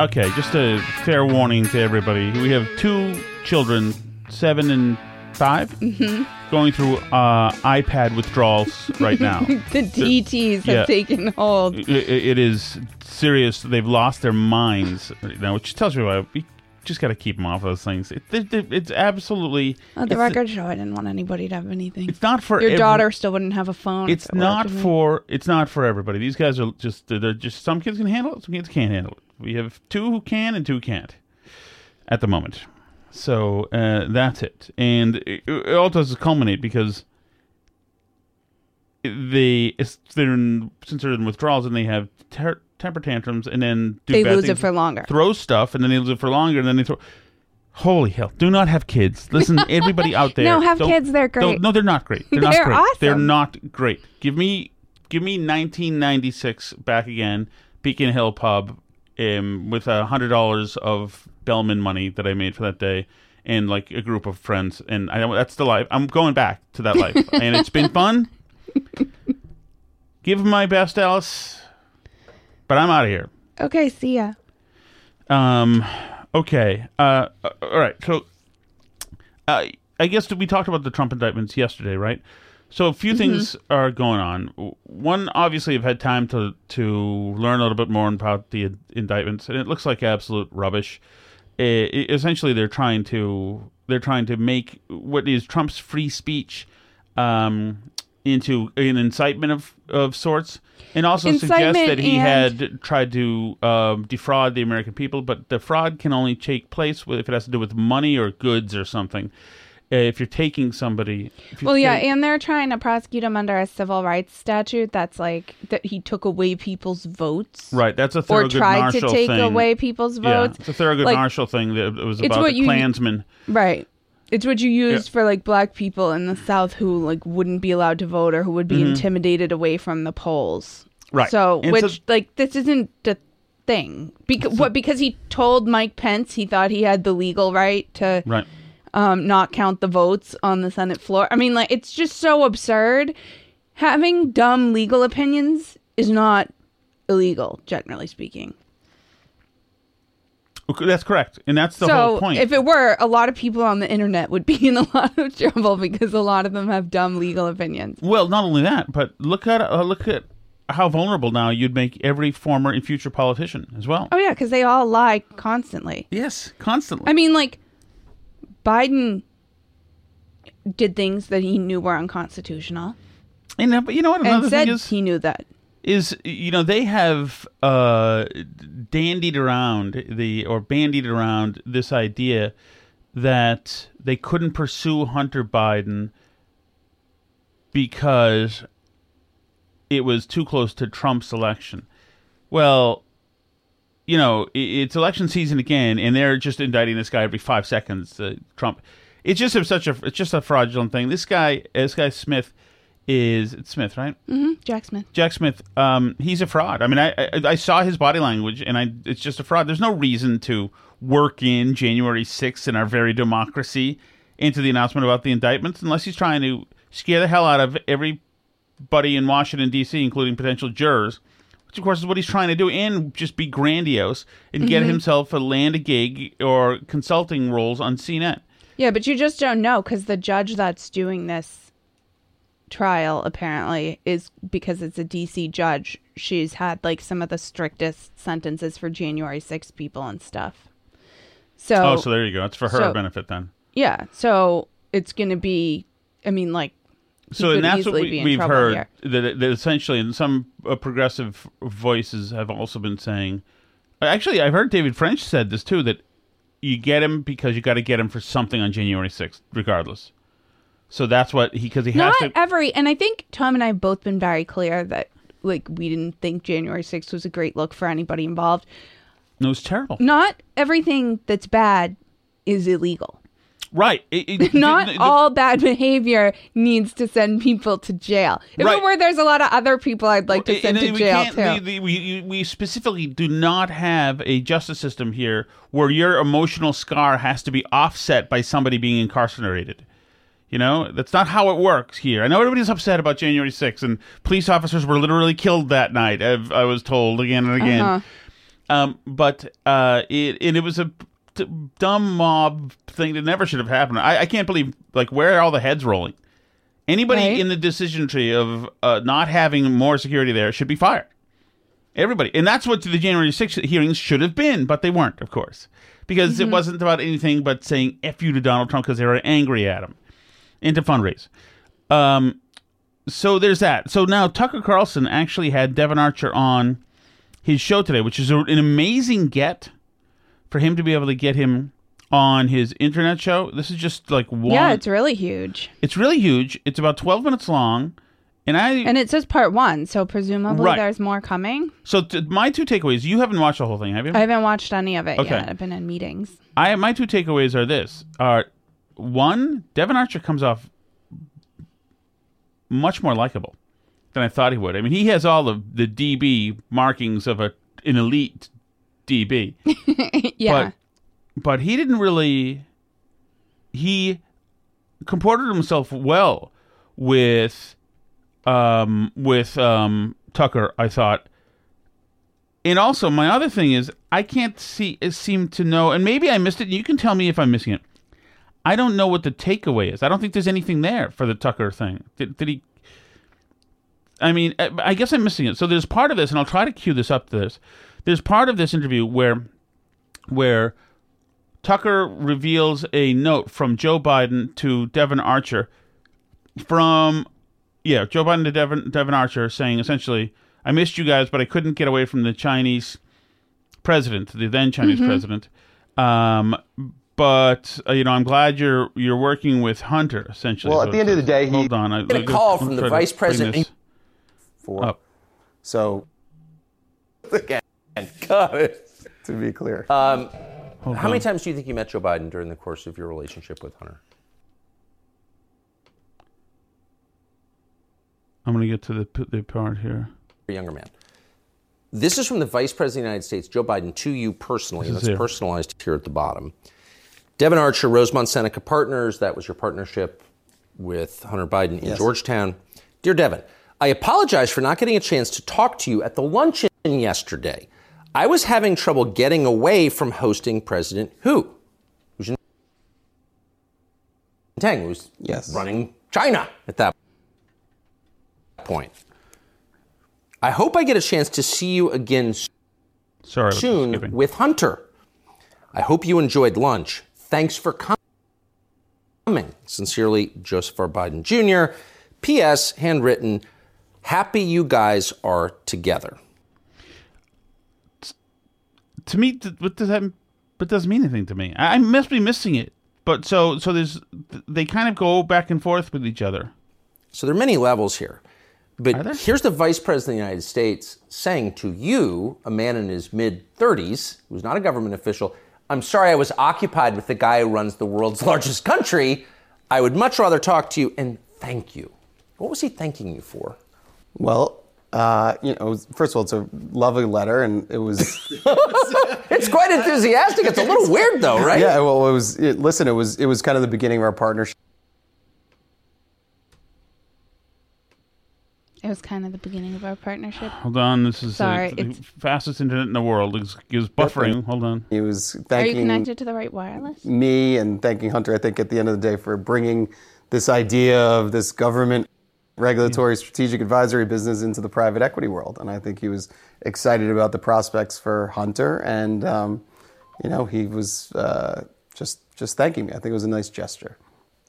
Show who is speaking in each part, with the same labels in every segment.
Speaker 1: Okay, just a fair warning to everybody. We have two children, seven and 5
Speaker 2: Mm-hmm.
Speaker 1: going through uh, iPad withdrawals right now.
Speaker 2: the DTs have taken hold.
Speaker 1: I- I- it is serious. They've lost their minds right now, which tells you what we just got to keep them off those things. It, it- it- it's absolutely.
Speaker 2: Oh, the
Speaker 1: it's-
Speaker 2: record show, I didn't want anybody to have anything.
Speaker 1: It's not for
Speaker 2: Your
Speaker 1: every-
Speaker 2: daughter still wouldn't have a phone.
Speaker 1: It's
Speaker 2: it
Speaker 1: not for. It's not for everybody. These guys are just. They're just. Some kids can handle it. Some kids can't handle it. We have two who can and two who can't, at the moment. So uh, that's it, and it, it all does culminate because they they're in, since they're in withdrawals and they have ter- temper tantrums and then do
Speaker 2: They lose it for longer.
Speaker 1: throw stuff and then they lose it for longer and then they throw. Holy hell! Do not have kids. Listen, everybody out there.
Speaker 2: No, have kids, they're great.
Speaker 1: no, they're not great. They're not
Speaker 2: They're
Speaker 1: great. They're not great. Give me, give me 1996 back again. Beacon Hill Pub, um, with a hundred dollars of Bellman money that I made for that day, and like a group of friends, and I that's the life. I'm going back to that life, and it's been fun. Give my best, Alice, but I'm out of here.
Speaker 2: Okay, see ya.
Speaker 1: Um, okay. Uh, uh, all right. So, uh, I guess we talked about the Trump indictments yesterday, right? So a few things are going on. One, obviously, I've had time to to learn a little bit more about the indictments, and it looks like absolute rubbish. Eh, essentially, they're trying to they're trying to make what is Trump's free speech um, into an incitement of of sorts, and also suggest that he
Speaker 2: and-
Speaker 1: had tried to um, defraud the American people, but the fraud can only take place if it has to do with money or goods or something. Uh, if you're taking somebody,
Speaker 2: Well, yeah, and they're trying to prosecute him under a civil rights statute that's like that he took away people's votes.
Speaker 1: right, that's a
Speaker 2: Or
Speaker 1: Thurgood
Speaker 2: tried to take
Speaker 1: thing.
Speaker 2: away people's votes.
Speaker 1: Yeah, it's a Thurgood
Speaker 2: Like,
Speaker 1: Marshall thing that it was
Speaker 2: it's
Speaker 1: about
Speaker 2: what
Speaker 1: the
Speaker 2: you-
Speaker 1: Klansmen.
Speaker 2: Right. It's what you use
Speaker 1: Yeah.
Speaker 2: for like black people in the South who like wouldn't be allowed to vote or who would be intimidated away from the polls.
Speaker 1: Mm-hmm. Right.
Speaker 2: So,
Speaker 1: And so-
Speaker 2: which like this isn't the thing. Because what because he told Mike Pence he thought he had the legal right to
Speaker 1: Right.
Speaker 2: Um not count the votes on the Senate floor. I mean like it's just so absurd. Having dumb legal opinions is not illegal generally speaking.
Speaker 1: Okay, That's correct, and that's the
Speaker 2: so
Speaker 1: whole point.
Speaker 2: if it were, a lot of people on the internet would be in a lot of trouble because a lot of them have dumb legal opinions.
Speaker 1: well, not only that, but look at uh, look at how vulnerable now you'd make every former and future politician as well.
Speaker 2: Oh yeah, because they all lie constantly.
Speaker 1: Yes, constantly.
Speaker 2: I mean, like Biden did things that he knew were unconstitutional
Speaker 1: and, uh, but you know what? Another
Speaker 2: and said
Speaker 1: thing is,
Speaker 2: he knew that.
Speaker 1: is you know they have uh, dandied around the or bandied around this idea that they couldn't pursue Hunter Biden because it was too close to Trump's election. Well, you know, it's election season again, and they're just indicting this guy every five seconds. Uh, Trump. It's just a, such a. It's just a fraudulent thing. This guy, this guy Smith, is it's Smith, right?
Speaker 2: hmm Jack Smith.
Speaker 1: Jack Smith, um, he's a fraud. I mean, I, I I saw his body language, and I it's just a fraud. There's no reason to work in January 6th in our very democracy into the announcement about the indictments unless he's trying to scare the hell out of everybody in Washington D.C., including potential jurors. Which, of course, is what he's trying to do, and just be grandiose and get mm-hmm. himself a land a gig or consulting roles on CNN.
Speaker 2: Yeah, but you just don't know because the judge that's doing this trial apparently is because it's a DC judge. She's had like some of the strictest sentences for January 6 people and stuff. So,
Speaker 1: Oh, so there you go. It's for her
Speaker 2: so-
Speaker 1: benefit then.
Speaker 2: yeah, so it's going to be, I mean, like,
Speaker 1: so and that's what we, we've heard that, that essentially and some uh, progressive voices have also been saying actually i've heard david french said this too that you get him because you got to get him for something on january 6th regardless so that's what he because he has
Speaker 2: Not
Speaker 1: to
Speaker 2: every, and I think Tom and I have both been very clear that like we didn't think January 6th was a great look for anybody involved.
Speaker 1: no it's terrible
Speaker 2: Not everything that's bad is illegal.
Speaker 1: Right It- it-
Speaker 2: Not
Speaker 1: the- the-
Speaker 2: all bad behavior needs to send people to jail. If
Speaker 1: Right.
Speaker 2: it were, there's a lot of other people I'd like to send
Speaker 1: and
Speaker 2: to
Speaker 1: we
Speaker 2: jail too.
Speaker 1: We, we, we specifically do not have a justice system here where your emotional scar has to be offset by somebody being incarcerated. You know, that's not how it works here. I know everybody's upset about January 6th, and police officers were literally killed that night. I've, I was told again and again.
Speaker 2: Uh-huh.
Speaker 1: Um, but uh, it and it was a t- dumb mob thing that never should have happened. I, I can't believe like where are all the heads rolling? Anybody
Speaker 2: Right.
Speaker 1: in the decision tree of uh, not having more security there should be fired. Everybody, and that's what the January 6th hearings should have been, but they weren't, of course, because it wasn't about anything but saying "f you" to Donald Trump because they were angry at him and to fundraise. Um, so there's that. So now Tucker Carlson actually had Devon Archer on his show today, which is a, an amazing get for him to be able to get him on his internet show. This is just like one.
Speaker 2: yeah, it's really huge.
Speaker 1: it's really huge. It's about 12 minutes long, and I
Speaker 2: And it says part one, so presumably
Speaker 1: Right.
Speaker 2: there's more coming.
Speaker 1: so t- my two takeaways. You haven't watched the whole thing, have you?
Speaker 2: I haven't watched any of it
Speaker 1: Okay.
Speaker 2: yet. I've been in meetings.
Speaker 1: I my two takeaways are this: are one, Devon Archer comes off much more likable than I thought he would. I mean, he has all of the DB markings of a an elite DB,
Speaker 2: Yeah.
Speaker 1: but but he didn't really. He comported himself well with um with um Tucker. I thought. And also, my other thing is, I can't see seem to know, and maybe I missed it. and You can tell me if I'm missing it. I don't know what the takeaway is. I don't think there's anything there for the Tucker thing. Did, did he? I mean, I I guess I'm missing it. So there's part of this, and I'll try to cue this up to this. There's part of this interview where, where Tucker reveals a note from Joe Biden to Devon Archer, from yeah, Joe Biden to Devon Devon Archer, saying essentially, "I missed you guys, but I couldn't get away from the Chinese president, the then Chinese president. Um, but uh, you know, I'm glad you're you're working with Hunter. Essentially,
Speaker 3: Well,
Speaker 1: is
Speaker 3: at
Speaker 1: what
Speaker 3: the
Speaker 1: it
Speaker 3: end of the
Speaker 1: says.
Speaker 3: day, he-
Speaker 1: hold on, I
Speaker 3: Get a call from the vice president. For
Speaker 1: Up.
Speaker 3: so again, got it. To be clear, um, how many times do you think you met Joe Biden during the course of your relationship with Hunter?
Speaker 1: I'm going to get to the the part here.
Speaker 3: A younger man. This is from the Vice President of the United States, Joe Biden, to you personally.
Speaker 1: This is
Speaker 3: That's
Speaker 1: here.
Speaker 3: personalized here at the bottom. Devon Archer, Rosemont Seneca Partners. That was your partnership with Hunter Biden in Georgetown. Dear Devon, I apologize for not getting a chance to talk to you at the luncheon yesterday. I was having trouble getting away from hosting President Hu. Hu Jintao was
Speaker 4: Yes.
Speaker 3: running China at that point. I hope I get a chance to see you again
Speaker 1: Sorry,
Speaker 3: soon with Hunter. I hope you enjoyed lunch. Thanks for coming. Sincerely, Joseph R. Biden Jr. P.S. Handwritten. Happy you guys are together.
Speaker 1: To me, th- what does that? But doesn't mean anything to me. I, I must be missing it. But so so there's they kind of go back and forth with each other.
Speaker 3: So there are many levels here. But here's the Vice President of the United States saying to you, a man in his mid 30s, who's not a government official, I'm sorry I was occupied with the guy who runs the world's largest country. I would much rather talk to you and thank you. What was he thanking you for?
Speaker 4: Well, uh, you know, first of all, it's a lovely letter, and it was.
Speaker 3: It's quite enthusiastic. It's a little weird, though, right?
Speaker 4: Yeah, well, it was. It, listen, it was. It was kind of the beginning of our partnership.
Speaker 2: It was kind of the beginning of our partnership.
Speaker 1: Hold on, this is uh,
Speaker 2: Sorry,
Speaker 1: the
Speaker 2: it's-
Speaker 1: fastest internet in the world. It's, it's buffering. Hold on.
Speaker 4: He was
Speaker 2: Are you connected to the right wireless?
Speaker 4: me and thanking Hunter. I think at the end of the day for bringing this idea of this government regulatory strategic advisory business into the private equity world, and I think he was excited about the prospects for Hunter, and um, you know, he was uh, just just thanking me. I think it was a nice gesture.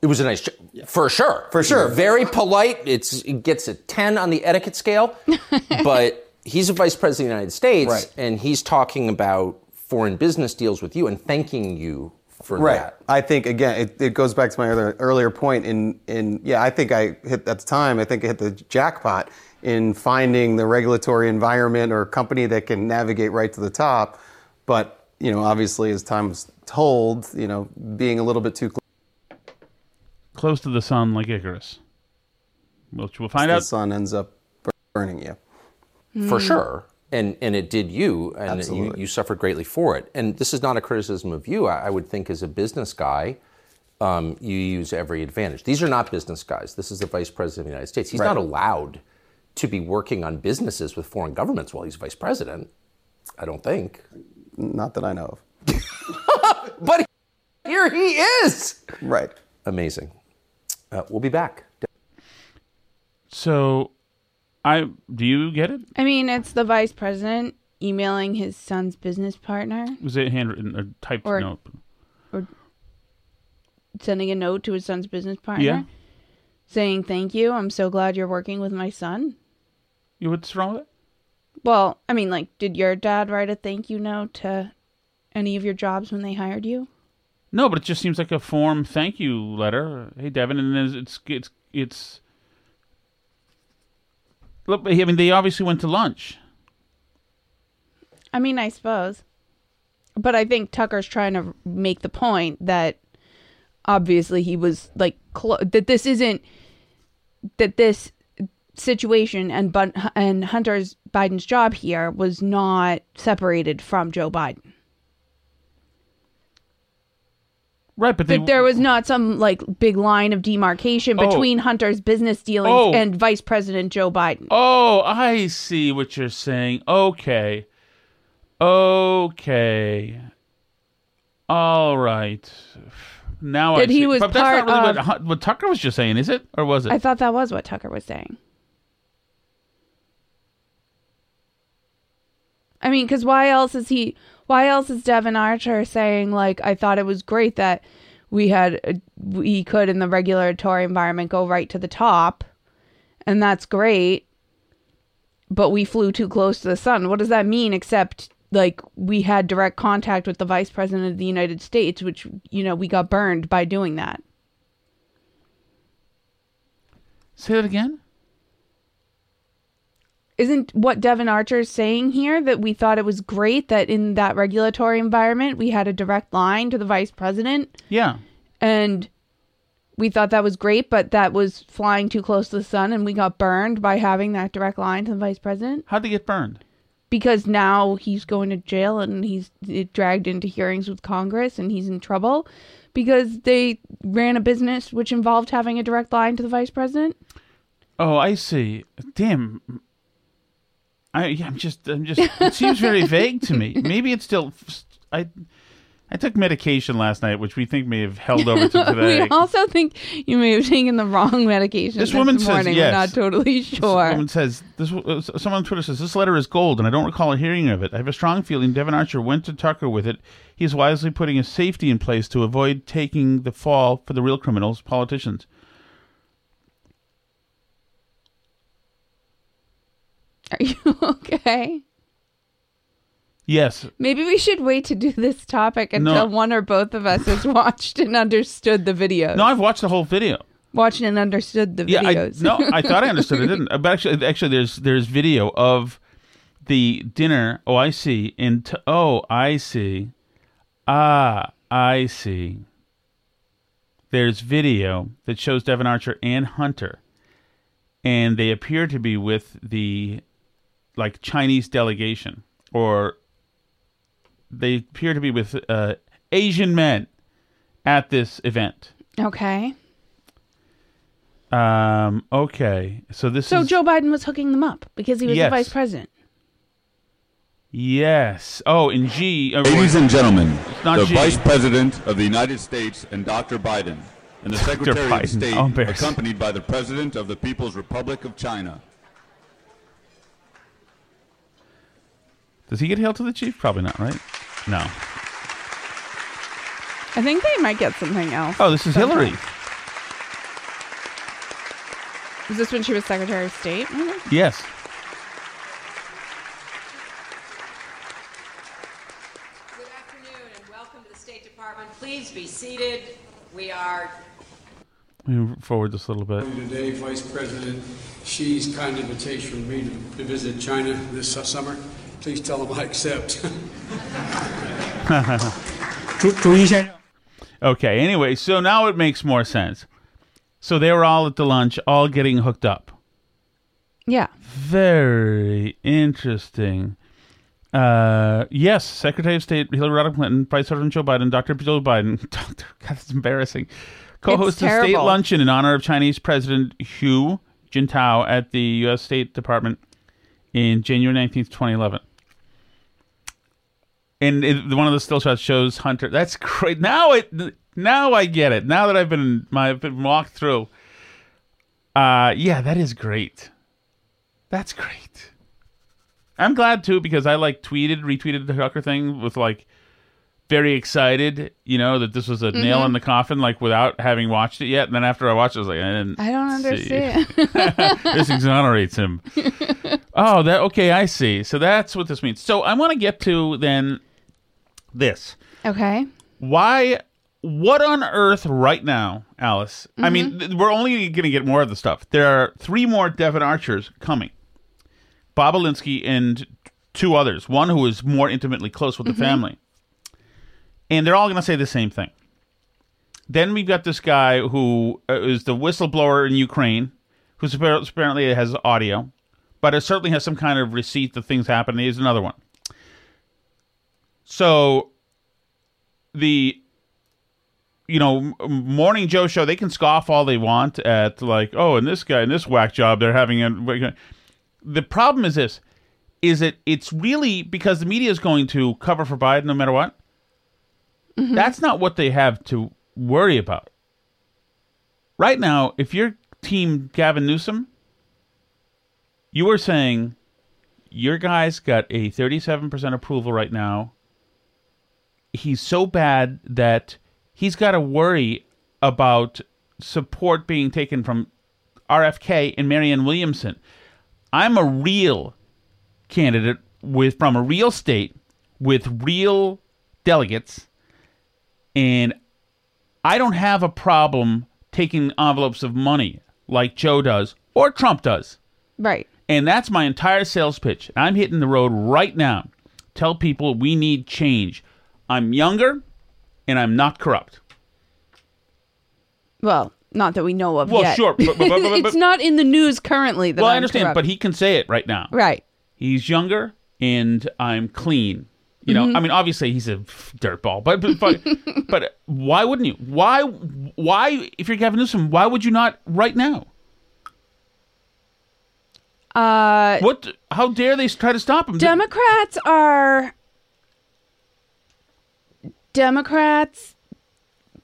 Speaker 3: It was a nice, for sure,
Speaker 4: For sure.
Speaker 3: Very polite. It's it gets a ten on the etiquette scale, but he's a vice president of the United States,
Speaker 4: Right.
Speaker 3: and he's talking about foreign business deals with you and thanking you for
Speaker 4: Right.
Speaker 3: that.
Speaker 4: I think again, it, it goes back to my earlier, earlier point. In in yeah, I think I hit at the time. I think I hit the jackpot in finding the regulatory environment or company that can navigate right to the top. But you know, obviously, as time was told, you know, being a little bit too close
Speaker 1: Close to the sun, like Icarus. Which we'll find out.
Speaker 4: the sun ends up burning you.
Speaker 3: for hmm. sure. And and it did you, and you, you suffered greatly for it. And this is not a criticism of you. I, I would think as a business guy, um, you use every advantage. These are not business guys. This is the vice president of the United States. He's not allowed to be working on businesses with foreign governments while he's vice president. I don't think.
Speaker 4: Not that I know of.
Speaker 3: But here he is.
Speaker 4: Right.
Speaker 3: Amazing. Uh, we'll be back.
Speaker 1: So, I do you get it?
Speaker 2: I mean, it's the vice president emailing his son's business partner,
Speaker 1: Was it handwritten or typed
Speaker 2: Or-
Speaker 1: note?
Speaker 2: Or sending a note to his son's business partner,
Speaker 1: Yeah.
Speaker 2: saying, Thank you. I'm so glad you're working with my son.
Speaker 1: You what's wrong with it?
Speaker 2: Well, I mean, like, did your dad write a thank you note to any of your jobs when they hired you?
Speaker 1: No, but it just seems like a form thank you letter. Hey, Devon, and then it's it's it's. Look, I mean, they obviously went to lunch.
Speaker 2: I mean, I suppose. But I think Tucker's trying to make the point that obviously he was like clo- that this isn't that this situation and Bun- and Hunter's Biden's job here was not separated from Joe Biden.
Speaker 1: Right, but they
Speaker 2: there was not some like big line of demarcation
Speaker 1: Oh.
Speaker 2: between Hunter's business dealings
Speaker 1: Oh.
Speaker 2: and Vice President Joe Biden.
Speaker 1: Oh, I see what you're saying. Okay. Okay. All right. Now I
Speaker 2: That he
Speaker 1: see.
Speaker 2: was
Speaker 1: but that's not
Speaker 2: part
Speaker 1: really
Speaker 2: of-
Speaker 1: what, what Tucker was just saying, is it? Or was it?
Speaker 2: I thought that was what Tucker was saying. I mean, because why else is he? Why else is Devon Archer saying like, "I thought it was great that we had uh, we could in the regulatory environment go right to the top, and that's great." But we flew too close to the sun. What does that mean? Except like we had direct contact with the vice president of the United States, which you know we got burned by doing that.
Speaker 1: Say that again?
Speaker 2: Isn't what Devon Archer is saying here that we thought it was great that in that regulatory environment we had a direct line to the vice president
Speaker 1: Yeah.
Speaker 2: and we thought that was great but that was flying too close to the sun and we got burned by having that direct line to the vice president
Speaker 1: How'd they get burned?
Speaker 2: because now he's going to jail and he's dragged into hearings with Congress and he's in trouble because they ran a business which involved having a direct line to the vice president
Speaker 1: Oh, I see. Damn. I, yeah, I'm just, I'm just. It seems very vague to me. Maybe it's still. I, I took medication last night, which we think may have held over to today.
Speaker 2: we also think you may have taken the wrong medication
Speaker 1: This
Speaker 2: this,
Speaker 1: woman says
Speaker 2: morning.
Speaker 1: yes.
Speaker 2: We're not totally
Speaker 1: This
Speaker 2: sure.
Speaker 1: woman says this. uh, Someone on Twitter says this letter is gold, and I don't recall hearing of it. I have a strong feeling Devon Archer went to Tucker with it. He is wisely putting a safety in place to avoid taking the fall for the real criminals, politicians.
Speaker 2: Are you okay?
Speaker 1: Yes.
Speaker 2: Maybe we should wait to do this topic until
Speaker 1: No.
Speaker 2: one or both of us has watched and understood the videos.
Speaker 1: No, I've watched the whole video.
Speaker 2: watched and understood the
Speaker 1: Yeah, I,
Speaker 2: videos.
Speaker 1: no, I thought I understood. I didn't. But actually, actually, there's there's video of the dinner. Oh, I see. In t- oh, I see. Ah, I see. There's video that shows Devon Archer and Hunter, and they appear to be with the like Chinese delegation, or they appear to be with uh, Asian men at this event.
Speaker 2: okay.
Speaker 1: Um. Okay. So this
Speaker 2: So
Speaker 1: is
Speaker 2: Joe Biden was hooking them up because he was
Speaker 1: Yes.
Speaker 2: the vice president.
Speaker 1: yes. Oh, in G. uh,
Speaker 5: Ladies and gentlemen, the
Speaker 1: G.
Speaker 5: Vice President of the United States and Dr. Biden, and the Secretary
Speaker 1: Biden.
Speaker 5: of State,
Speaker 1: Oh,
Speaker 5: accompanied by the President of the People's Republic of China.
Speaker 1: Does he get hailed to the chief? Probably not, right? No.
Speaker 2: I think they might get something else.
Speaker 1: Oh, this is Hillary.
Speaker 2: Was this when she was Secretary of State? maybe?
Speaker 1: Yes.
Speaker 6: Good afternoon and welcome to the State Department. Please be seated. We are
Speaker 1: Let me forward this a little bit.
Speaker 7: Today, Vice President Xi's kind invitation for me to, to visit China this summer. Please tell him I accept.
Speaker 1: Okay. Anyway, so now it makes more sense. So they were all at the lunch, all getting hooked up.
Speaker 2: Yeah.
Speaker 1: Very interesting. Uh, yes, Secretary of State Hillary Rodham Clinton, Vice President Joe Biden, Dr. Joe Biden, Doctor, God, it's embarrassing. Co-host a state luncheon in honor of Chinese President Hu Jintao at the U.S. State Department in January nineteenth, twenty eleven. And it, one of the still shots shows Hunter. That's great. Now it. Now I get it. Now that I've been my I've been walked through. Uh, yeah, that is great. That's great. I'm glad too because I like tweeted, retweeted the Tucker thing with like very excited, you know, that this was a nail
Speaker 2: Mm-hmm.
Speaker 1: in the coffin, like without having watched it yet. And then after I watched it, I was like, I didn't.
Speaker 2: I don't understand.
Speaker 1: this exonerates him. oh, that okay. I see. So that's what this means. So I want to get to then this.
Speaker 2: okay.
Speaker 1: Why? What on earth right now, Alice? I mean, th- we're only going to get more of the stuff. There are three more Devon Archers coming. Bobulinski and two others. One who is more intimately close with the family, and they're all going to say the same thing. Then we've got this guy who uh, the whistleblower in Ukraine, who apparently has audio, but it certainly has some kind of receipt that things happen. Here's another one. So the you know morning joe show they can scoff all they want at like oh and this guy and this whack job they're having a the problem is this is that it's really because the media is going to cover for biden no matter what? Mm-hmm. That's not what they have to worry about. Right now if you're team gavin newsom you are saying your guy's got a 37% approval right now he's so bad that he's got to worry about support being taken from RFK and Marianne Williamson. I'm a real candidate with from a real state with real delegates and I don't have a problem taking envelopes of money like Joe does or Trump does.
Speaker 2: Right.
Speaker 1: And that's my entire sales pitch. I'm hitting the road right now. Tell people we need change. I'm younger and I'm not corrupt.
Speaker 2: Well, not that we know of
Speaker 1: Well,
Speaker 2: yet.
Speaker 1: sure, but- but- but- but-
Speaker 2: it's not in the news currently. That
Speaker 1: well, I
Speaker 2: I'm
Speaker 1: understand,
Speaker 2: corrupt.
Speaker 1: but he can say it right now.
Speaker 2: right.
Speaker 1: He's younger and I'm clean. You
Speaker 2: Mm-hmm.
Speaker 1: know, I mean, obviously he's a dirtball, but but but, but why wouldn't you? Why why if you're Gavin Newsom, why would you not right now?
Speaker 2: Uh,
Speaker 1: What? How dare they try to stop him?
Speaker 2: Democrats are Democrats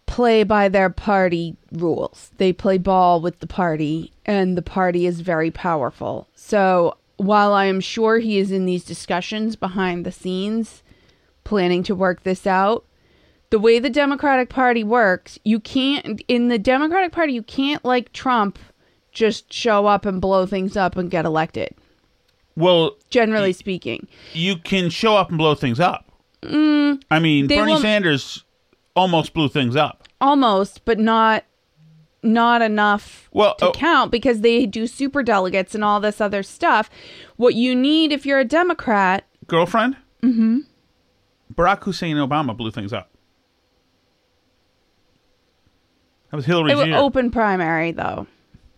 Speaker 2: play by their party rules. They play ball with the party and the party is very powerful. So, while I am sure he is in these discussions behind the scenes planning to work this out, the way the Democratic Party works, you can't in the Democratic Party you can't like Trump just show up and blow things up and get elected.
Speaker 1: Well,
Speaker 2: generally speaking.
Speaker 1: you can show up and blow things up.
Speaker 2: Mm,
Speaker 1: I mean, Bernie
Speaker 2: won't-
Speaker 1: Sanders almost blew things up.
Speaker 2: almost, but not not enough
Speaker 1: Well,
Speaker 2: to
Speaker 1: oh-
Speaker 2: count because they do super delegates and all this other stuff. What you need if you're a Democrat,
Speaker 1: Girlfriend?
Speaker 2: hmm
Speaker 1: Barack Hussein Obama blew things up. That was Hillary
Speaker 2: it was open primary though,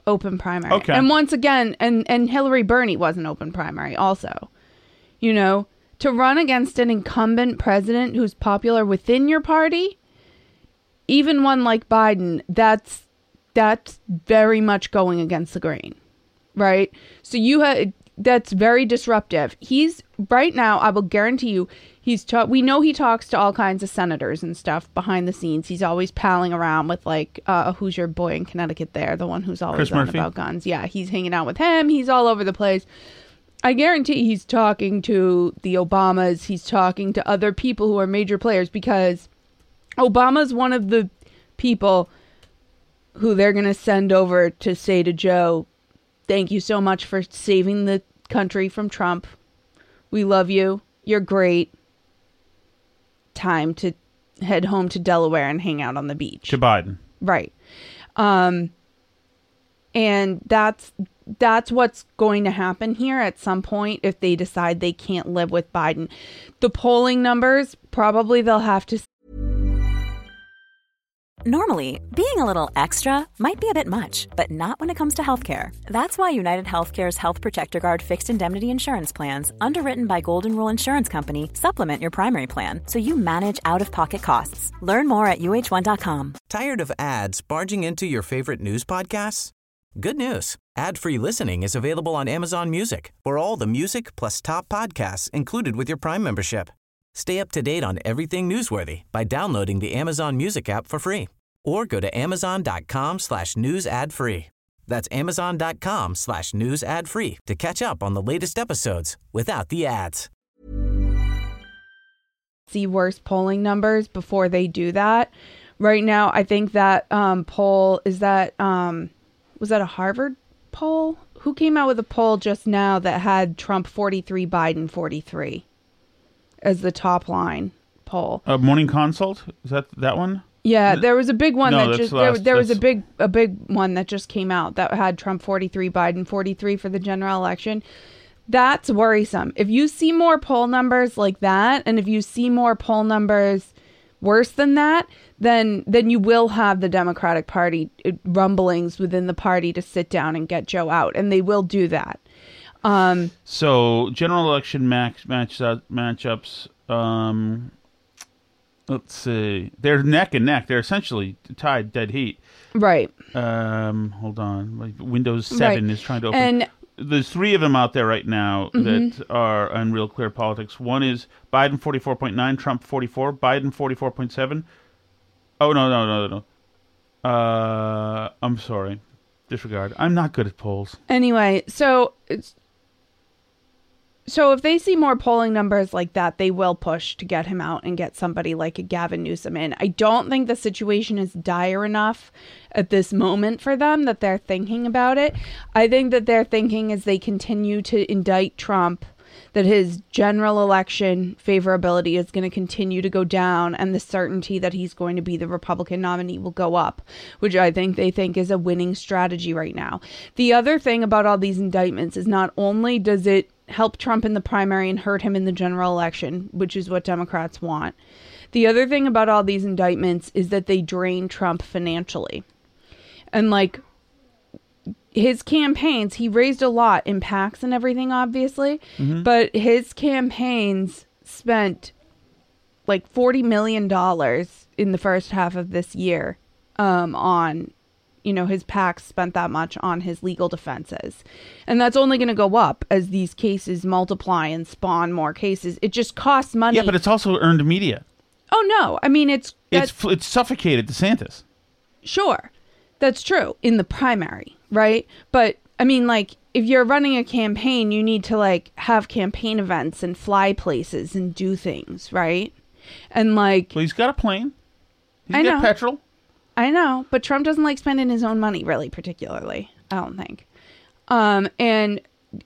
Speaker 2: open primary.
Speaker 1: Okay.
Speaker 2: And once again, and and Hillary Bernie was an open primary also. You know, to run against an incumbent president who's popular within your party, even one like Biden, that's that's very much going against the grain, right? So you have that's very disruptive. He's right now. I will guarantee you, he's ta- we know he talks to all kinds of senators and stuff behind the scenes. He's always palling around with like, uh, who's your boy in Connecticut? There, the one who's always
Speaker 1: Chris
Speaker 2: on
Speaker 1: Murphy?
Speaker 2: about guns. Yeah, he's hanging out with him. He's all over the place. I guarantee he's talking to the Obamas. He's talking to other people who are major players because Obama's one of the people who they're going to send over to say to Joe, thank you so much for saving the country from Trump. We love you. You're great. Time to head home to Delaware and hang out on the beach.
Speaker 1: to Biden.
Speaker 2: Right. Um and that's that's what's going to happen here at some point if they decide they can't live with Biden. The polling numbers probably they'll have to
Speaker 8: Normally, being a little extra might be a bit much, but not when it comes to healthcare. That's why United Healthcare's Health Protector Guard fixed indemnity insurance plans, underwritten by Golden Rule Insurance Company, supplement your primary plan so you manage out of pocket costs. Learn more at uh1.com.
Speaker 9: Tired of ads barging into your favorite news podcasts? Good news. Ad-free listening is available on Amazon Music for all the music plus top podcasts included with your Prime membership. Stay up to date on everything newsworthy by downloading the Amazon Music app for free or go to amazon.com slash news ad free. That's amazon.com slash news ad free to catch up on the latest episodes without the ads.
Speaker 2: see worse polling numbers before they do that. Right now, I think that um, poll is that um, was that a Harvard poll? Who came out with a poll just now that had Trump 43, Biden 43 as the top line poll?
Speaker 1: Uh, morning consult? Is that that one?
Speaker 2: Yeah, there was a big one
Speaker 1: No,
Speaker 2: that just there,
Speaker 1: last-
Speaker 2: there was a big a big one that just came out that had Trump 43 Biden 43 for the general election. That's worrisome. If you see more poll numbers like that and if you see more poll numbers worse than that, then then you will have the Democratic Party uh, rumblings within the party to sit down and get Joe out and they will do that. Um
Speaker 1: So general election max match uh, matchups. Um, let's see. They're neck and neck. They're essentially tied, dead heat.
Speaker 2: right.
Speaker 1: Um, hold on. Windows Seven
Speaker 2: Right.
Speaker 1: is trying to open.
Speaker 2: And-
Speaker 1: there's three of them out there right now
Speaker 2: Mhm.
Speaker 1: that are on Real Clear Politics. One is Biden 44.9, Trump 44, Biden 44.7. Oh no no no no. Uh, I'm sorry. Disregard. I'm not good at polls.
Speaker 2: Anyway, so it's so if they see more polling numbers like that, they will push to get him out and get somebody like a Gavin Newsom in. I don't think the situation is dire enough at this moment for them that they're thinking about it. I think that they're thinking as they continue to indict Trump that his general election favorability is going to continue to go down and the certainty that he's going to be the Republican nominee will go up, which I think they think is a winning strategy right now. The other thing about all these indictments is not only does it help Trump in the primary and hurt him in the general election, which is what Democrats want. The other thing about all these indictments is that they drain Trump financially. And like his campaigns, he raised a lot in PACs and everything, obviously,
Speaker 10: Mhm.
Speaker 2: but his campaigns spent like $40 million in the first half of this year um, on, you know, his PACs spent that much on his legal defenses. And that's only going to go up as these cases multiply and spawn more cases. It just costs money.
Speaker 1: Yeah, but it's also earned media.
Speaker 2: Oh, no. I mean, it's.
Speaker 1: It's it's suffocated DeSantis.
Speaker 2: Sure. That's true in the primary, right? But I mean like if you're running a campaign, you need to like have campaign events and fly places and do things, right? And like
Speaker 1: Well, he's got a plane. He's
Speaker 2: I
Speaker 1: got
Speaker 2: know.
Speaker 1: petrol.
Speaker 2: I know, but Trump doesn't like spending his own money really particularly, I don't think. Um and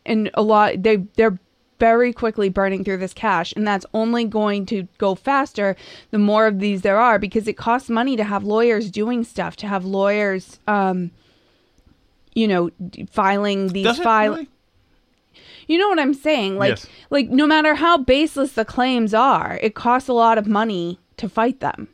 Speaker 2: and a lot they they're very quickly burning through this cash and that's only going to go faster the more of these there are because it costs money to have lawyers doing stuff to have lawyers um you know filing these
Speaker 1: Does it
Speaker 2: file
Speaker 1: really?
Speaker 2: you know what i'm saying like
Speaker 1: Yes.
Speaker 2: like no matter how baseless the claims are it costs a lot of money to fight them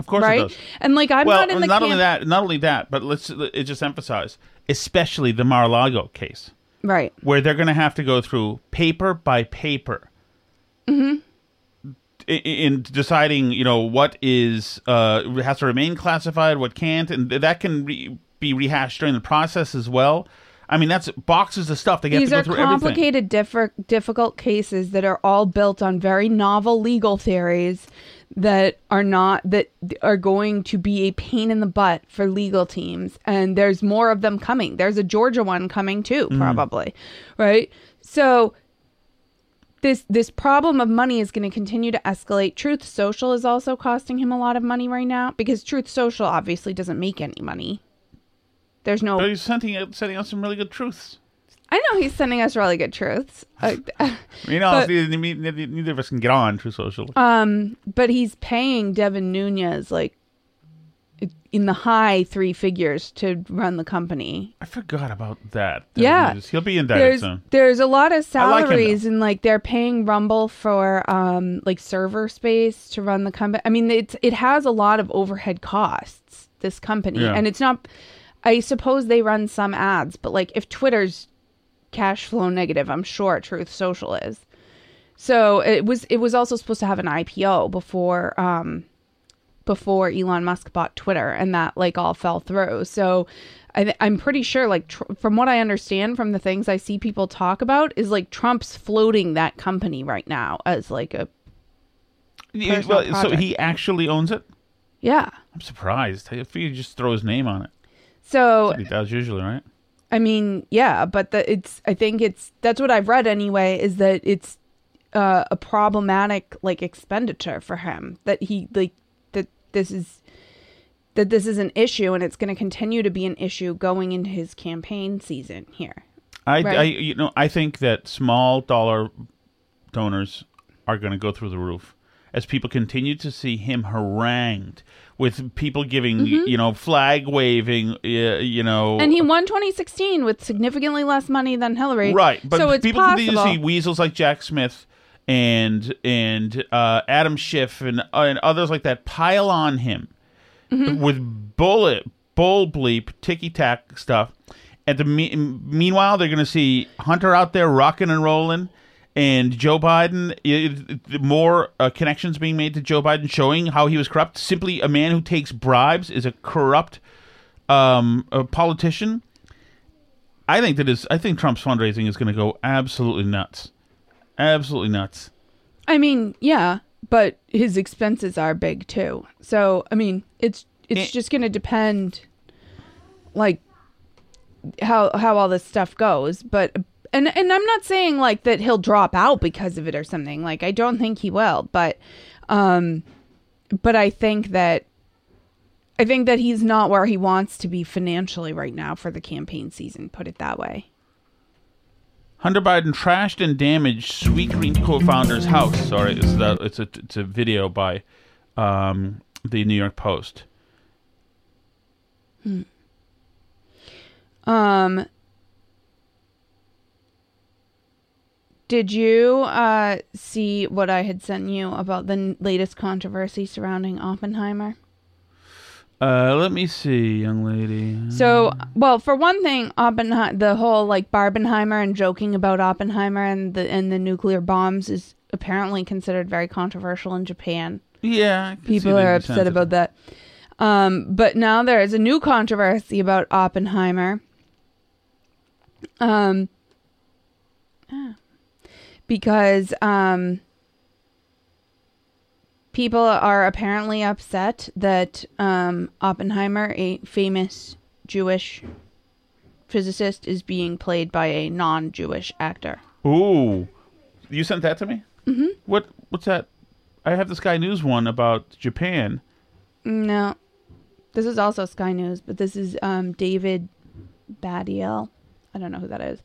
Speaker 1: Of course
Speaker 2: right
Speaker 1: it does.
Speaker 2: and like i'm
Speaker 1: well,
Speaker 2: not in the
Speaker 1: not only that, not only that, but let's it just emphasize, especially the Mar-a-Lago case,
Speaker 2: right
Speaker 1: where they're going to have to go through paper by paper
Speaker 2: mm-hmm
Speaker 1: i- in deciding, you know, what is uh, has to remain classified, what can't, and that can re- be rehashed during the process as well. I mean, that's boxes of stuff. They have
Speaker 2: These
Speaker 1: to go
Speaker 2: are
Speaker 1: through
Speaker 2: complicated, differ- difficult cases that are all built on very novel legal theories that are not that are going to be a pain in the butt for legal teams. And there's more of them coming. There's a Georgia one coming too.
Speaker 10: Mhm.
Speaker 2: probably, right? So this this problem of money is going to continue to escalate. Truth Social is also costing him a lot of money right now because Truth Social obviously doesn't make any money. There's no
Speaker 1: But he's sending out, sending out some really good truths.
Speaker 2: I know he's sending us really good truths. Uh,
Speaker 1: You know,
Speaker 2: but,
Speaker 1: neither, neither, of us can get on True Social.
Speaker 2: um, but he's paying Devin Nunes like in the high three figures to run the company.
Speaker 1: I forgot about that.
Speaker 2: Yeah,
Speaker 1: he'll be indicted
Speaker 2: there's,
Speaker 1: soon.
Speaker 2: There's a lot of
Speaker 1: I like
Speaker 2: salaries and like they're paying Rumble for um like server space to run the company. I mean, it's it has a lot of overhead costs. This company,
Speaker 10: Yeah.
Speaker 2: and it's not. I suppose they run some ads, but like if Twitter's cash flow negative, I'm sure Truth Social is. So it was it was also supposed to have an IPO before um before Elon Musk bought Twitter and that like all fell through. So I th- I'm pretty sure like tr- from what I understand from the things I see people talk about is like Trump's floating that company right now as like a
Speaker 1: well, so he actually owns it.
Speaker 2: yeah.
Speaker 1: I'm surprised. I figure you just throw his name on it.
Speaker 2: So
Speaker 1: he does usually, right?
Speaker 2: I mean, yeah, but the, it's I think it's that's what I've read anyway is that it's uh, a problematic like expenditure for him that he like that this is that this is an issue and it's going to continue to be an issue going into his campaign season here.
Speaker 1: I,
Speaker 2: Right.
Speaker 1: I, you know, I think that small dollar donors are going to go through the roof as people continue to see him harangued with people giving,
Speaker 2: Mhm.
Speaker 1: you know, flag waving, uh, you know,
Speaker 2: And he won 2016 with significantly less money than Hillary.
Speaker 1: Right, but
Speaker 2: so it's
Speaker 1: people
Speaker 2: possible.
Speaker 1: continue to see weasels like Jack Smith and and uh, Adam Schiff and and others like that pile on him
Speaker 2: Mhm.
Speaker 1: with bullet bull bleep ticky tack stuff. And the me- meanwhile, they're going to see Hunter out there rocking and rolling, and Joe Biden. i- i- more uh, connections being made to Joe Biden, showing how he was corrupt. Simply, a man who takes bribes is a corrupt um, a politician. I think that is. I think Trump's fundraising is going to go absolutely nuts, absolutely nuts.
Speaker 2: I mean, yeah, but his expenses are big too. So, I mean, it's it's just going to depend like how how all this stuff goes, but and and I'm not saying like that he'll drop out because of it or something. Like I don't think he will, but um but I think that I think that he's not where he wants to be financially right now for the campaign season, put it that way.
Speaker 1: Hunter Biden trashed and damaged Sweetgreen co-founder's house. Sorry, it's that it's a it's a video by um, the New York Post.
Speaker 2: Hmm. Um Did you uh see what I had sent you about the n- latest controversy surrounding Oppenheimer?
Speaker 1: Uh, let me see, young lady.
Speaker 2: So, well, for one thing, Oppenheimer, the whole like Barbenheimer and joking about Oppenheimer and the and the nuclear bombs is apparently considered very controversial in Japan.
Speaker 1: Yeah, I can see
Speaker 2: people are upset about that. Um, but now there is a new controversy about Oppenheimer. Um, ah. Because um, people are apparently upset that um, Oppenheimer, a famous Jewish physicist, is being played by a non-Jewish actor.
Speaker 1: Ooh, you sent that to me.
Speaker 2: Mhm.
Speaker 1: What what's that? I have the Sky News one about Japan.
Speaker 2: No, this is also Sky News, but this is um, David Baddiel. I don't know who that is.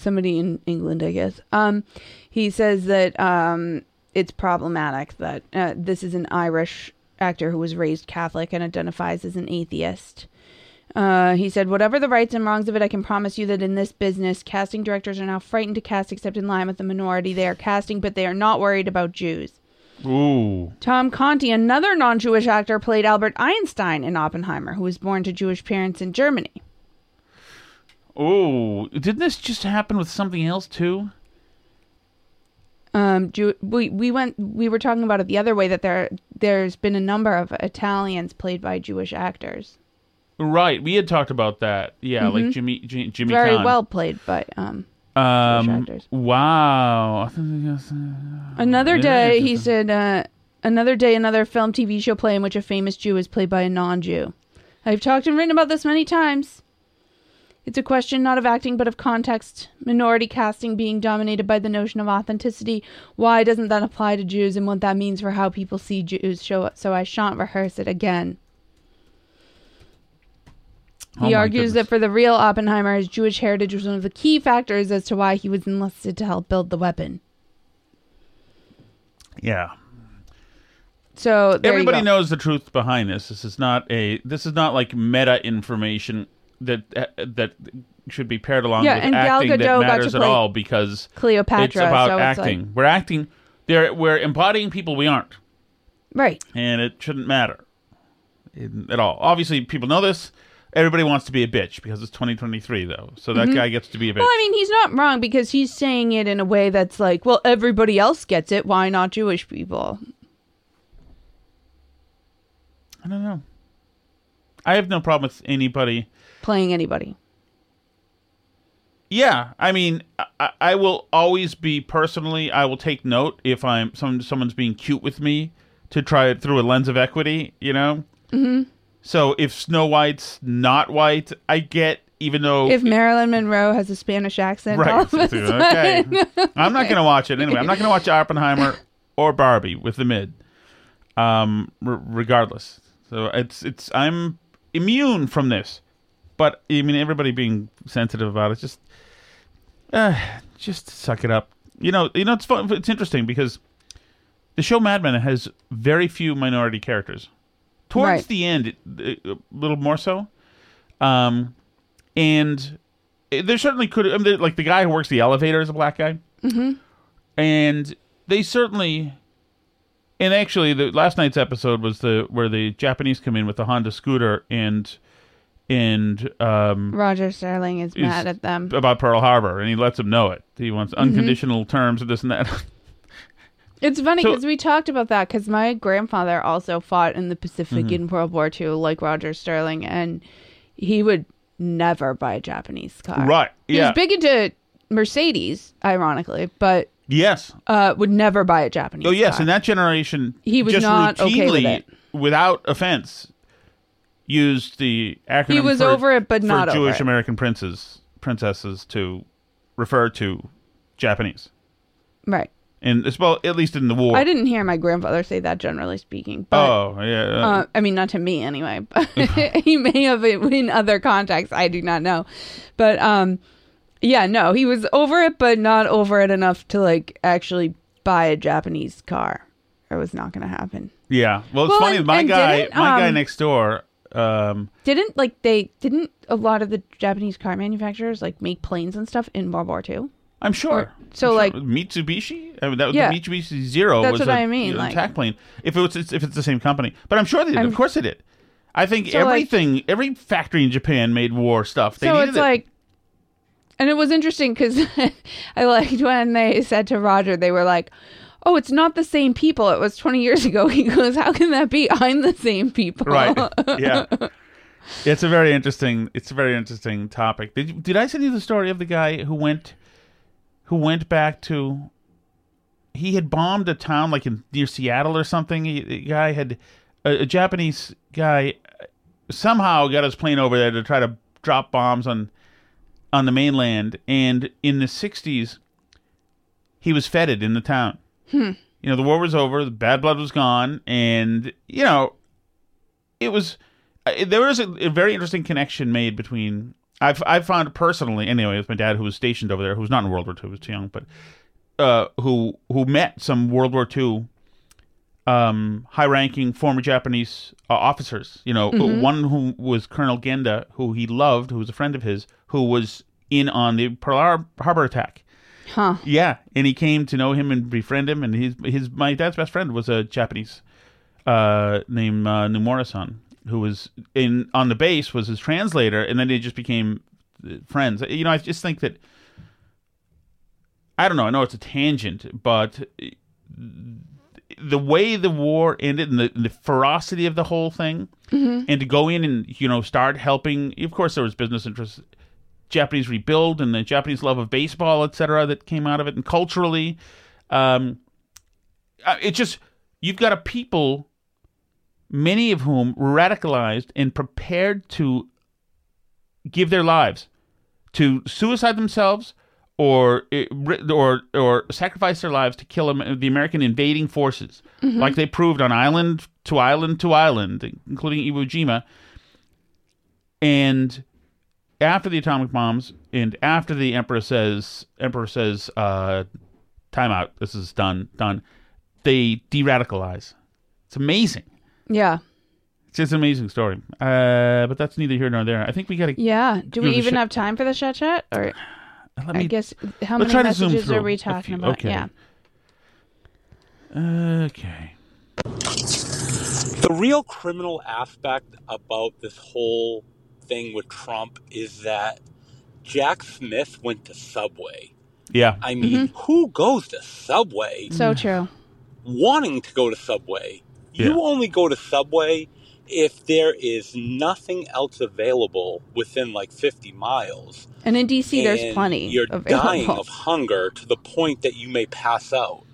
Speaker 2: Somebody in England, I guess. Um, he says that um, it's problematic that uh, this is an Irish actor who was raised Catholic and identifies as an atheist. Uh, he said, Whatever the rights and wrongs of it, I can promise you that in this business, casting directors are now frightened to cast except in line with the minority. They are casting, but they are not worried about Jews.
Speaker 1: Ooh.
Speaker 2: Tom Conti, another non Jewish actor, played Albert Einstein in Oppenheimer, who was born to Jewish parents in Germany.
Speaker 1: Ooh. Didn't this just happen with something else too?
Speaker 2: Um, Jew- we we went we were talking about it the other way that there there's been a number of Italians played by Jewish actors,
Speaker 1: Right. We had talked about that. Yeah, like
Speaker 2: Mhm.
Speaker 1: Jimmy J- Jimmy
Speaker 2: very
Speaker 1: Kahn.
Speaker 2: well played by um.
Speaker 1: Um,
Speaker 2: actors.
Speaker 1: wow.
Speaker 2: Another day, he said, uh, another day, another film, TV show play in which a famous Jew is played by a non-Jew. I've talked and written about this many times. It's a question not of acting but of context. Minority casting being dominated by the notion of authenticity. Why doesn't that apply to Jews and what that means for how people see Jews? Show up. So I shan't rehearse it again.
Speaker 1: Oh
Speaker 2: He argues that for the real Oppenheimer, his Jewish heritage was one of the key factors as to why he was enlisted to help build the weapon.
Speaker 1: Yeah.
Speaker 2: So
Speaker 1: Everybody knows the truth behind this. This is not a. This is not like meta information that uh, that should be paired along
Speaker 2: Yeah,
Speaker 1: with
Speaker 2: and
Speaker 1: acting that matters at all because
Speaker 2: Cleopatra,
Speaker 1: It's about
Speaker 2: so it's
Speaker 1: acting.
Speaker 2: like-
Speaker 1: we're acting. They're we're embodying people we aren't,
Speaker 2: Right.
Speaker 1: and it shouldn't matter at all. Obviously, people know this. Everybody wants to be a bitch because it's 2023, though. So that
Speaker 2: Mhm.
Speaker 1: guy gets to be a bitch.
Speaker 2: Well, I mean, he's not wrong because he's saying it in a way that's like, well, everybody else gets it. Why not Jewish people?
Speaker 1: I don't know. I have no problem with anybody.
Speaker 2: Playing anybody.
Speaker 1: Yeah, I mean, I, I will always be personally. I will take note if I'm some someone's being cute with me to try it through a lens of equity. You know.
Speaker 2: hmm
Speaker 1: So if Snow White's not white, I get even though
Speaker 2: If Marilyn Monroe has a Spanish accent,
Speaker 1: right. okay. I'm not going to watch it anyway. I'm not going to watch Oppenheimer or Barbie with the mid. Um, r- regardless. So it's it's I'm immune from this, but I mean everybody being sensitive about it just, uh, just suck it up. You know, you know it's fun. It's interesting because the show Mad Men has very few minority characters. Towards
Speaker 2: Right.
Speaker 1: the end, a little more so. Um, and there certainly could I mean, like the guy who works the elevator is a black guy,
Speaker 2: hmm
Speaker 1: and they certainly. And actually, the last night's episode was the where the Japanese come in with the Honda scooter and and um,
Speaker 2: Roger Sterling is
Speaker 1: is
Speaker 2: mad at them.
Speaker 1: about Pearl Harbor, and he lets them know it. He wants
Speaker 2: Mm-hmm.
Speaker 1: unconditional terms of this and that.
Speaker 2: It's funny
Speaker 1: So-
Speaker 2: because we talked about that because my grandfather also fought in the Pacific
Speaker 1: Mhm.
Speaker 2: in World War II, like Roger Sterling, and he would never buy a Japanese car.
Speaker 1: Right,
Speaker 2: He
Speaker 1: yeah.
Speaker 2: was big into Mercedes, ironically, but
Speaker 1: yes.
Speaker 2: uh, would never buy a Japanese.
Speaker 1: Oh yes,
Speaker 2: car.
Speaker 1: and that generation
Speaker 2: He was
Speaker 1: just
Speaker 2: not okay with it.
Speaker 1: without offense, used the acronym.
Speaker 2: He was
Speaker 1: for,
Speaker 2: over it, but not over
Speaker 1: Jewish
Speaker 2: it.
Speaker 1: American princes princesses to refer to Japanese,
Speaker 2: right.
Speaker 1: and as well, at least in the war.
Speaker 2: I didn't hear my grandfather say that, generally speaking. But,
Speaker 1: oh yeah, uh,
Speaker 2: uh, I mean, not to me anyway. But he may have it in other contexts. I do not know. But um, yeah, no, he was over it, but not over it enough to like actually buy a Japanese car. It was not going to happen.
Speaker 1: yeah. Well, it's
Speaker 2: Well,
Speaker 1: funny.
Speaker 2: and-
Speaker 1: my
Speaker 2: and
Speaker 1: guy,
Speaker 2: didn't,
Speaker 1: my guy
Speaker 2: um,
Speaker 1: next door. Um,
Speaker 2: Didn't like they didn't a lot of the Japanese car manufacturers like make planes and stuff in World War II.
Speaker 1: I'm sure.
Speaker 2: so,
Speaker 1: I'm
Speaker 2: like-
Speaker 1: sure. Mitsubishi. I mean, that was
Speaker 2: Yeah.
Speaker 1: the Mitsubishi Zero.
Speaker 2: That's
Speaker 1: was
Speaker 2: what
Speaker 1: a,
Speaker 2: I mean, like-
Speaker 1: attack plane. If it was, if it's the same company, but I'm sure they did.
Speaker 2: I'm-
Speaker 1: of course they did. I think
Speaker 2: So, like-
Speaker 1: everything, every factory in Japan made war stuff. They
Speaker 2: so
Speaker 1: needed
Speaker 2: it's
Speaker 1: it.
Speaker 2: like and it was interesting because i liked when they said to roger they were like oh it's not the same people it was 20 years ago he goes how can that be i'm the same people
Speaker 1: right. yeah. It's a very interesting. It's a very interesting topic. Did did I send you the story of the guy who went, who went back to? He had bombed a town like in near Seattle or something. He, the guy had a, a Japanese guy somehow got his plane over there to try to drop bombs on on the mainland, and in the '60s, he was feted in the town.
Speaker 2: Hmm.
Speaker 1: You know, the war was over, the bad blood was gone, and you know, it was uh, there was a, a very interesting connection made between I've I've found personally anyway with my dad who was stationed over there, who was not in World War II, was too young, but uh, who who met some World War II um, high-ranking former Japanese uh, officers. You know,
Speaker 10: Mhm.
Speaker 1: one who was Colonel Genda, who he loved, who was a friend of his, who was in on the Pearl Harbor attack.
Speaker 2: Huh.
Speaker 1: Yeah, and he came to know him and befriend him. And his his my dad's best friend was a Japanese uh, named uh, Nomura-san, who was in on the base was his translator, and then they just became uh, friends. You know, I just think that I don't know. I know it's a tangent, but the way the war ended and the, the ferocity of the whole thing,
Speaker 10: Mhm.
Speaker 1: and to go in and you know start helping. Of course, there was business interests. Japanese rebuild and the Japanese love of baseball, etc., that came out of it, and culturally, um, uh, it just you've got a people, many of whom radicalized and prepared to give their lives to suicide themselves or or or sacrifice their lives to kill the American invading forces,
Speaker 10: Mhm.
Speaker 1: like they proved on island to island to island, including Iwo Jima. And after the atomic bombs, and after the emperor says, emperor says, uh, "Time out. This is done. Done." They de-radicalize. It's amazing.
Speaker 2: Yeah.
Speaker 1: It's just an amazing story. Uh, but that's neither here nor there. I think we got to.
Speaker 2: Yeah. Do we even
Speaker 1: sh-
Speaker 2: have time for the chat chat? Or
Speaker 1: Let
Speaker 2: I guess how many
Speaker 1: try to
Speaker 2: messages are we talking about?
Speaker 1: Okay.
Speaker 2: Yeah.
Speaker 1: Okay.
Speaker 11: The real criminal aspect about this whole thing with Trump is that Jack Smith went to Subway.
Speaker 1: Yeah.
Speaker 11: I mean,
Speaker 2: Mm-hmm.
Speaker 11: who goes to Subway
Speaker 2: So true.
Speaker 11: wanting to go to Subway? You only go to Subway if there is nothing else available within like 50 miles.
Speaker 2: And in DC, there's plenty.
Speaker 11: You're
Speaker 2: available.
Speaker 11: dying of hunger to the point that you may pass out.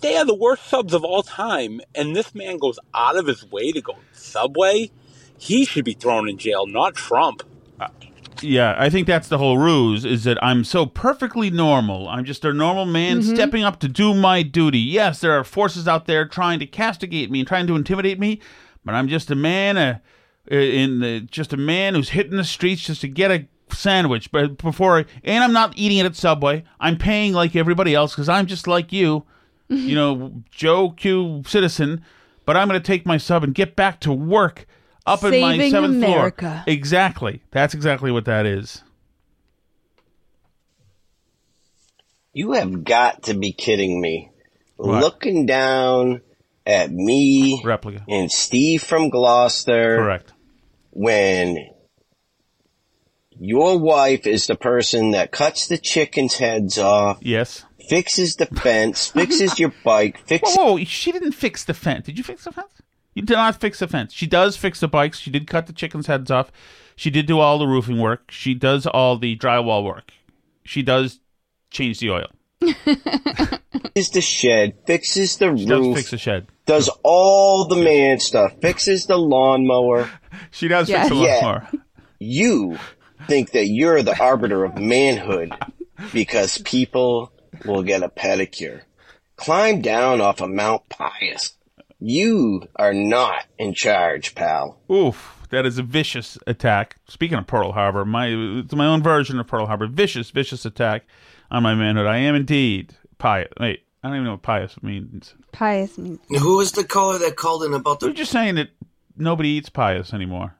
Speaker 11: They are the worst subs of all time, and this man goes out of his way to go Subway. He should be thrown in jail, not Trump.
Speaker 1: Yeah, I think that's the whole ruse is that I'm so perfectly normal. I'm just a normal man
Speaker 10: Mhm.
Speaker 1: stepping up to do my duty. Yes, there are forces out there trying to castigate me and trying to intimidate me, but I'm just a man uh, in the, just a man who's hitting the streets just to get a sandwich but before I, and I'm not eating it at Subway. I'm paying like everybody else cuz I'm just like you. you know, Joe Q citizen, but I'm going to take my sub and get back to work up in my seventh
Speaker 2: America.
Speaker 1: floor. Exactly. That's exactly what that is.
Speaker 12: You have got to be kidding me.
Speaker 1: What?
Speaker 12: Looking down at me
Speaker 1: Replica.
Speaker 12: and Steve from Gloucester.
Speaker 1: Correct.
Speaker 12: When your wife is the person that cuts the chickens' heads off.
Speaker 1: Yes.
Speaker 12: Fixes the fence, fixes your bike, fixes
Speaker 1: Whoa, whoa, she didn't fix the fence. Did you fix the fence? You did not fix the fence. She does fix the bikes. She did cut the chickens' heads off. She did do all the roofing work. She does all the drywall work. She does change the oil.
Speaker 12: fixes the shed, fixes the
Speaker 1: She does fix the shed.
Speaker 12: does all the man stuff, fixes the lawnmower.
Speaker 1: She does fix the lawnmower.
Speaker 12: You think that you're the arbiter of manhood because people will get a pedicure. Climb down off of Mount Pius. You are not in charge, pal.
Speaker 1: Oof, that is a vicious attack. Speaking of Pearl Harbor, my it's my own version of Pearl Harbor. Vicious, vicious attack on my manhood. I am indeed pious. Wait, I don't even know what pious means.
Speaker 2: Pious means
Speaker 13: Who was the caller that called in about
Speaker 1: We're just saying that nobody eats pious anymore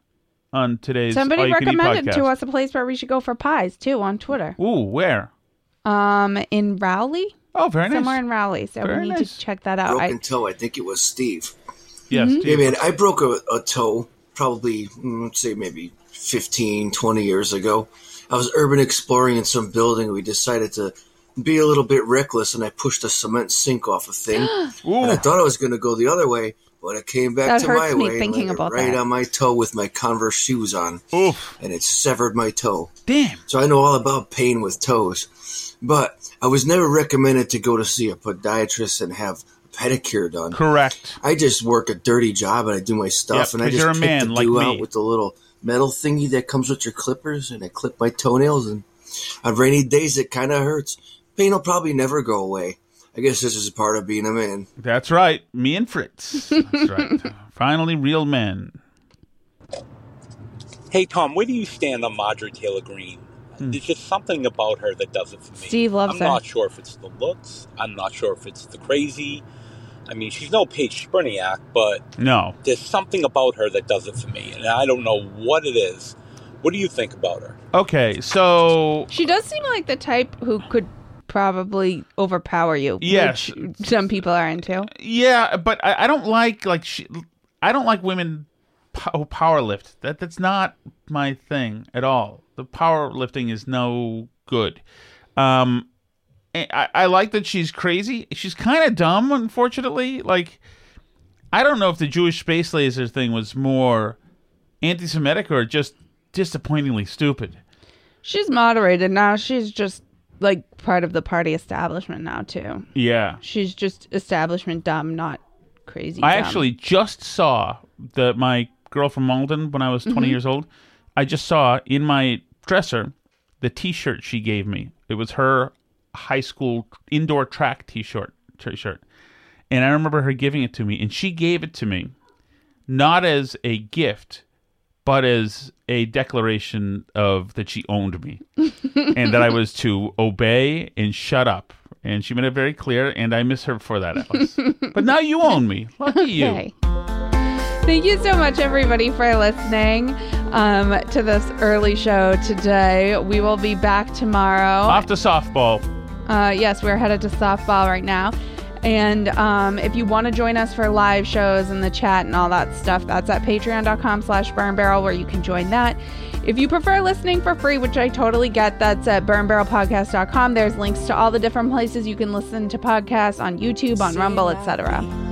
Speaker 1: on today's
Speaker 2: Somebody
Speaker 1: All You Can Eat
Speaker 2: recommended to us a place where we should go for pies too on Twitter.
Speaker 1: Ooh, where?
Speaker 2: Um, in Rowley.
Speaker 1: Oh, very nice.
Speaker 2: Somewhere in Rowley. So
Speaker 13: Very
Speaker 2: we need
Speaker 13: nice.
Speaker 2: to check that out.
Speaker 13: broken
Speaker 2: I,
Speaker 13: toe. I think it was Steve.
Speaker 1: Yes,
Speaker 2: Mhm.
Speaker 13: Yeah, man, I broke a, a toe probably, mm, let's say maybe 15, 20 years ago. I was urban exploring in some building. We decided to be a little bit reckless, and I pushed a cement sink off a thing. and I thought I was going to go the other way, but it came back
Speaker 2: That
Speaker 13: to
Speaker 2: hurts
Speaker 13: my
Speaker 2: me
Speaker 13: way.
Speaker 2: thinking about
Speaker 13: right
Speaker 2: that.
Speaker 13: on my toe with my Converse shoes on. And it severed my toe.
Speaker 1: Damn.
Speaker 13: So I know all about pain with toes. But I was never recommended to go to see a podiatrist and have a pedicure done.
Speaker 1: Correct.
Speaker 13: I just work a dirty job and I do my stuff
Speaker 1: Yep,
Speaker 13: and I just
Speaker 1: you're a
Speaker 13: pick
Speaker 1: man
Speaker 13: the
Speaker 1: like
Speaker 13: do
Speaker 1: me.
Speaker 13: out with the little metal thingy that comes with your clippers and I clip my toenails and on rainy days it kind of hurts. Pain will probably never go away. I guess this is a part of being a man.
Speaker 1: That's right. Me and Fritz. That's right. Finally, real men.
Speaker 11: Hey, Tom, where do you stand on Marjorie Taylor Greene? Hmm. There's just something about her that does it for me.
Speaker 2: Steve loves
Speaker 11: I'm
Speaker 2: her.
Speaker 11: not sure if it's the looks. I'm not sure if it's the crazy. I mean, she's no Paige Spiranac, but
Speaker 1: No.
Speaker 11: there's something about her that does it for me, and I don't know what it is. What do you think about her?
Speaker 1: Okay, so
Speaker 2: She does seem like the type who could probably overpower you.
Speaker 1: Yes.
Speaker 2: which some people are into.
Speaker 1: yeah, but I, I don't like like she, I don't like women pow- power lift. That that's not my thing at all. The power lifting is no good. Um, I, I like that she's crazy. She's kind of dumb, unfortunately. Like, I don't know if the Jewish space laser thing was more anti-Semitic or just disappointingly stupid.
Speaker 2: She's moderated now. She's just like part of the party establishment now too.
Speaker 1: Yeah.
Speaker 2: She's just establishment dumb, not crazy.
Speaker 1: I
Speaker 2: dumb.
Speaker 1: actually just saw that my girl from Malden when I was 20
Speaker 2: Mhm.
Speaker 1: years old. I just saw in my dresser the T-shirt she gave me. It was her high school indoor track T-shirt. T-shirt, and I remember her giving it to me, and she gave it to me not as a gift, but as a declaration of that she owned me and that I was to obey and shut up. And she made it very clear, and I miss her for that, Alice. but now you own me. Lucky you.
Speaker 2: Thank you so much, everybody, for listening um, to this early show today. We will be back tomorrow.
Speaker 1: Off to softball.
Speaker 2: Uh, yes, we're headed to softball right now. And um, if you want to join us for live shows and the chat and all that stuff, that's at patreon.com slash burn barrel where you can join that. If you prefer listening for free, which I totally get, that's at burnbarrelpodcast.com. There's links to all the different places you can listen to podcasts on YouTube, on Rumble, etc.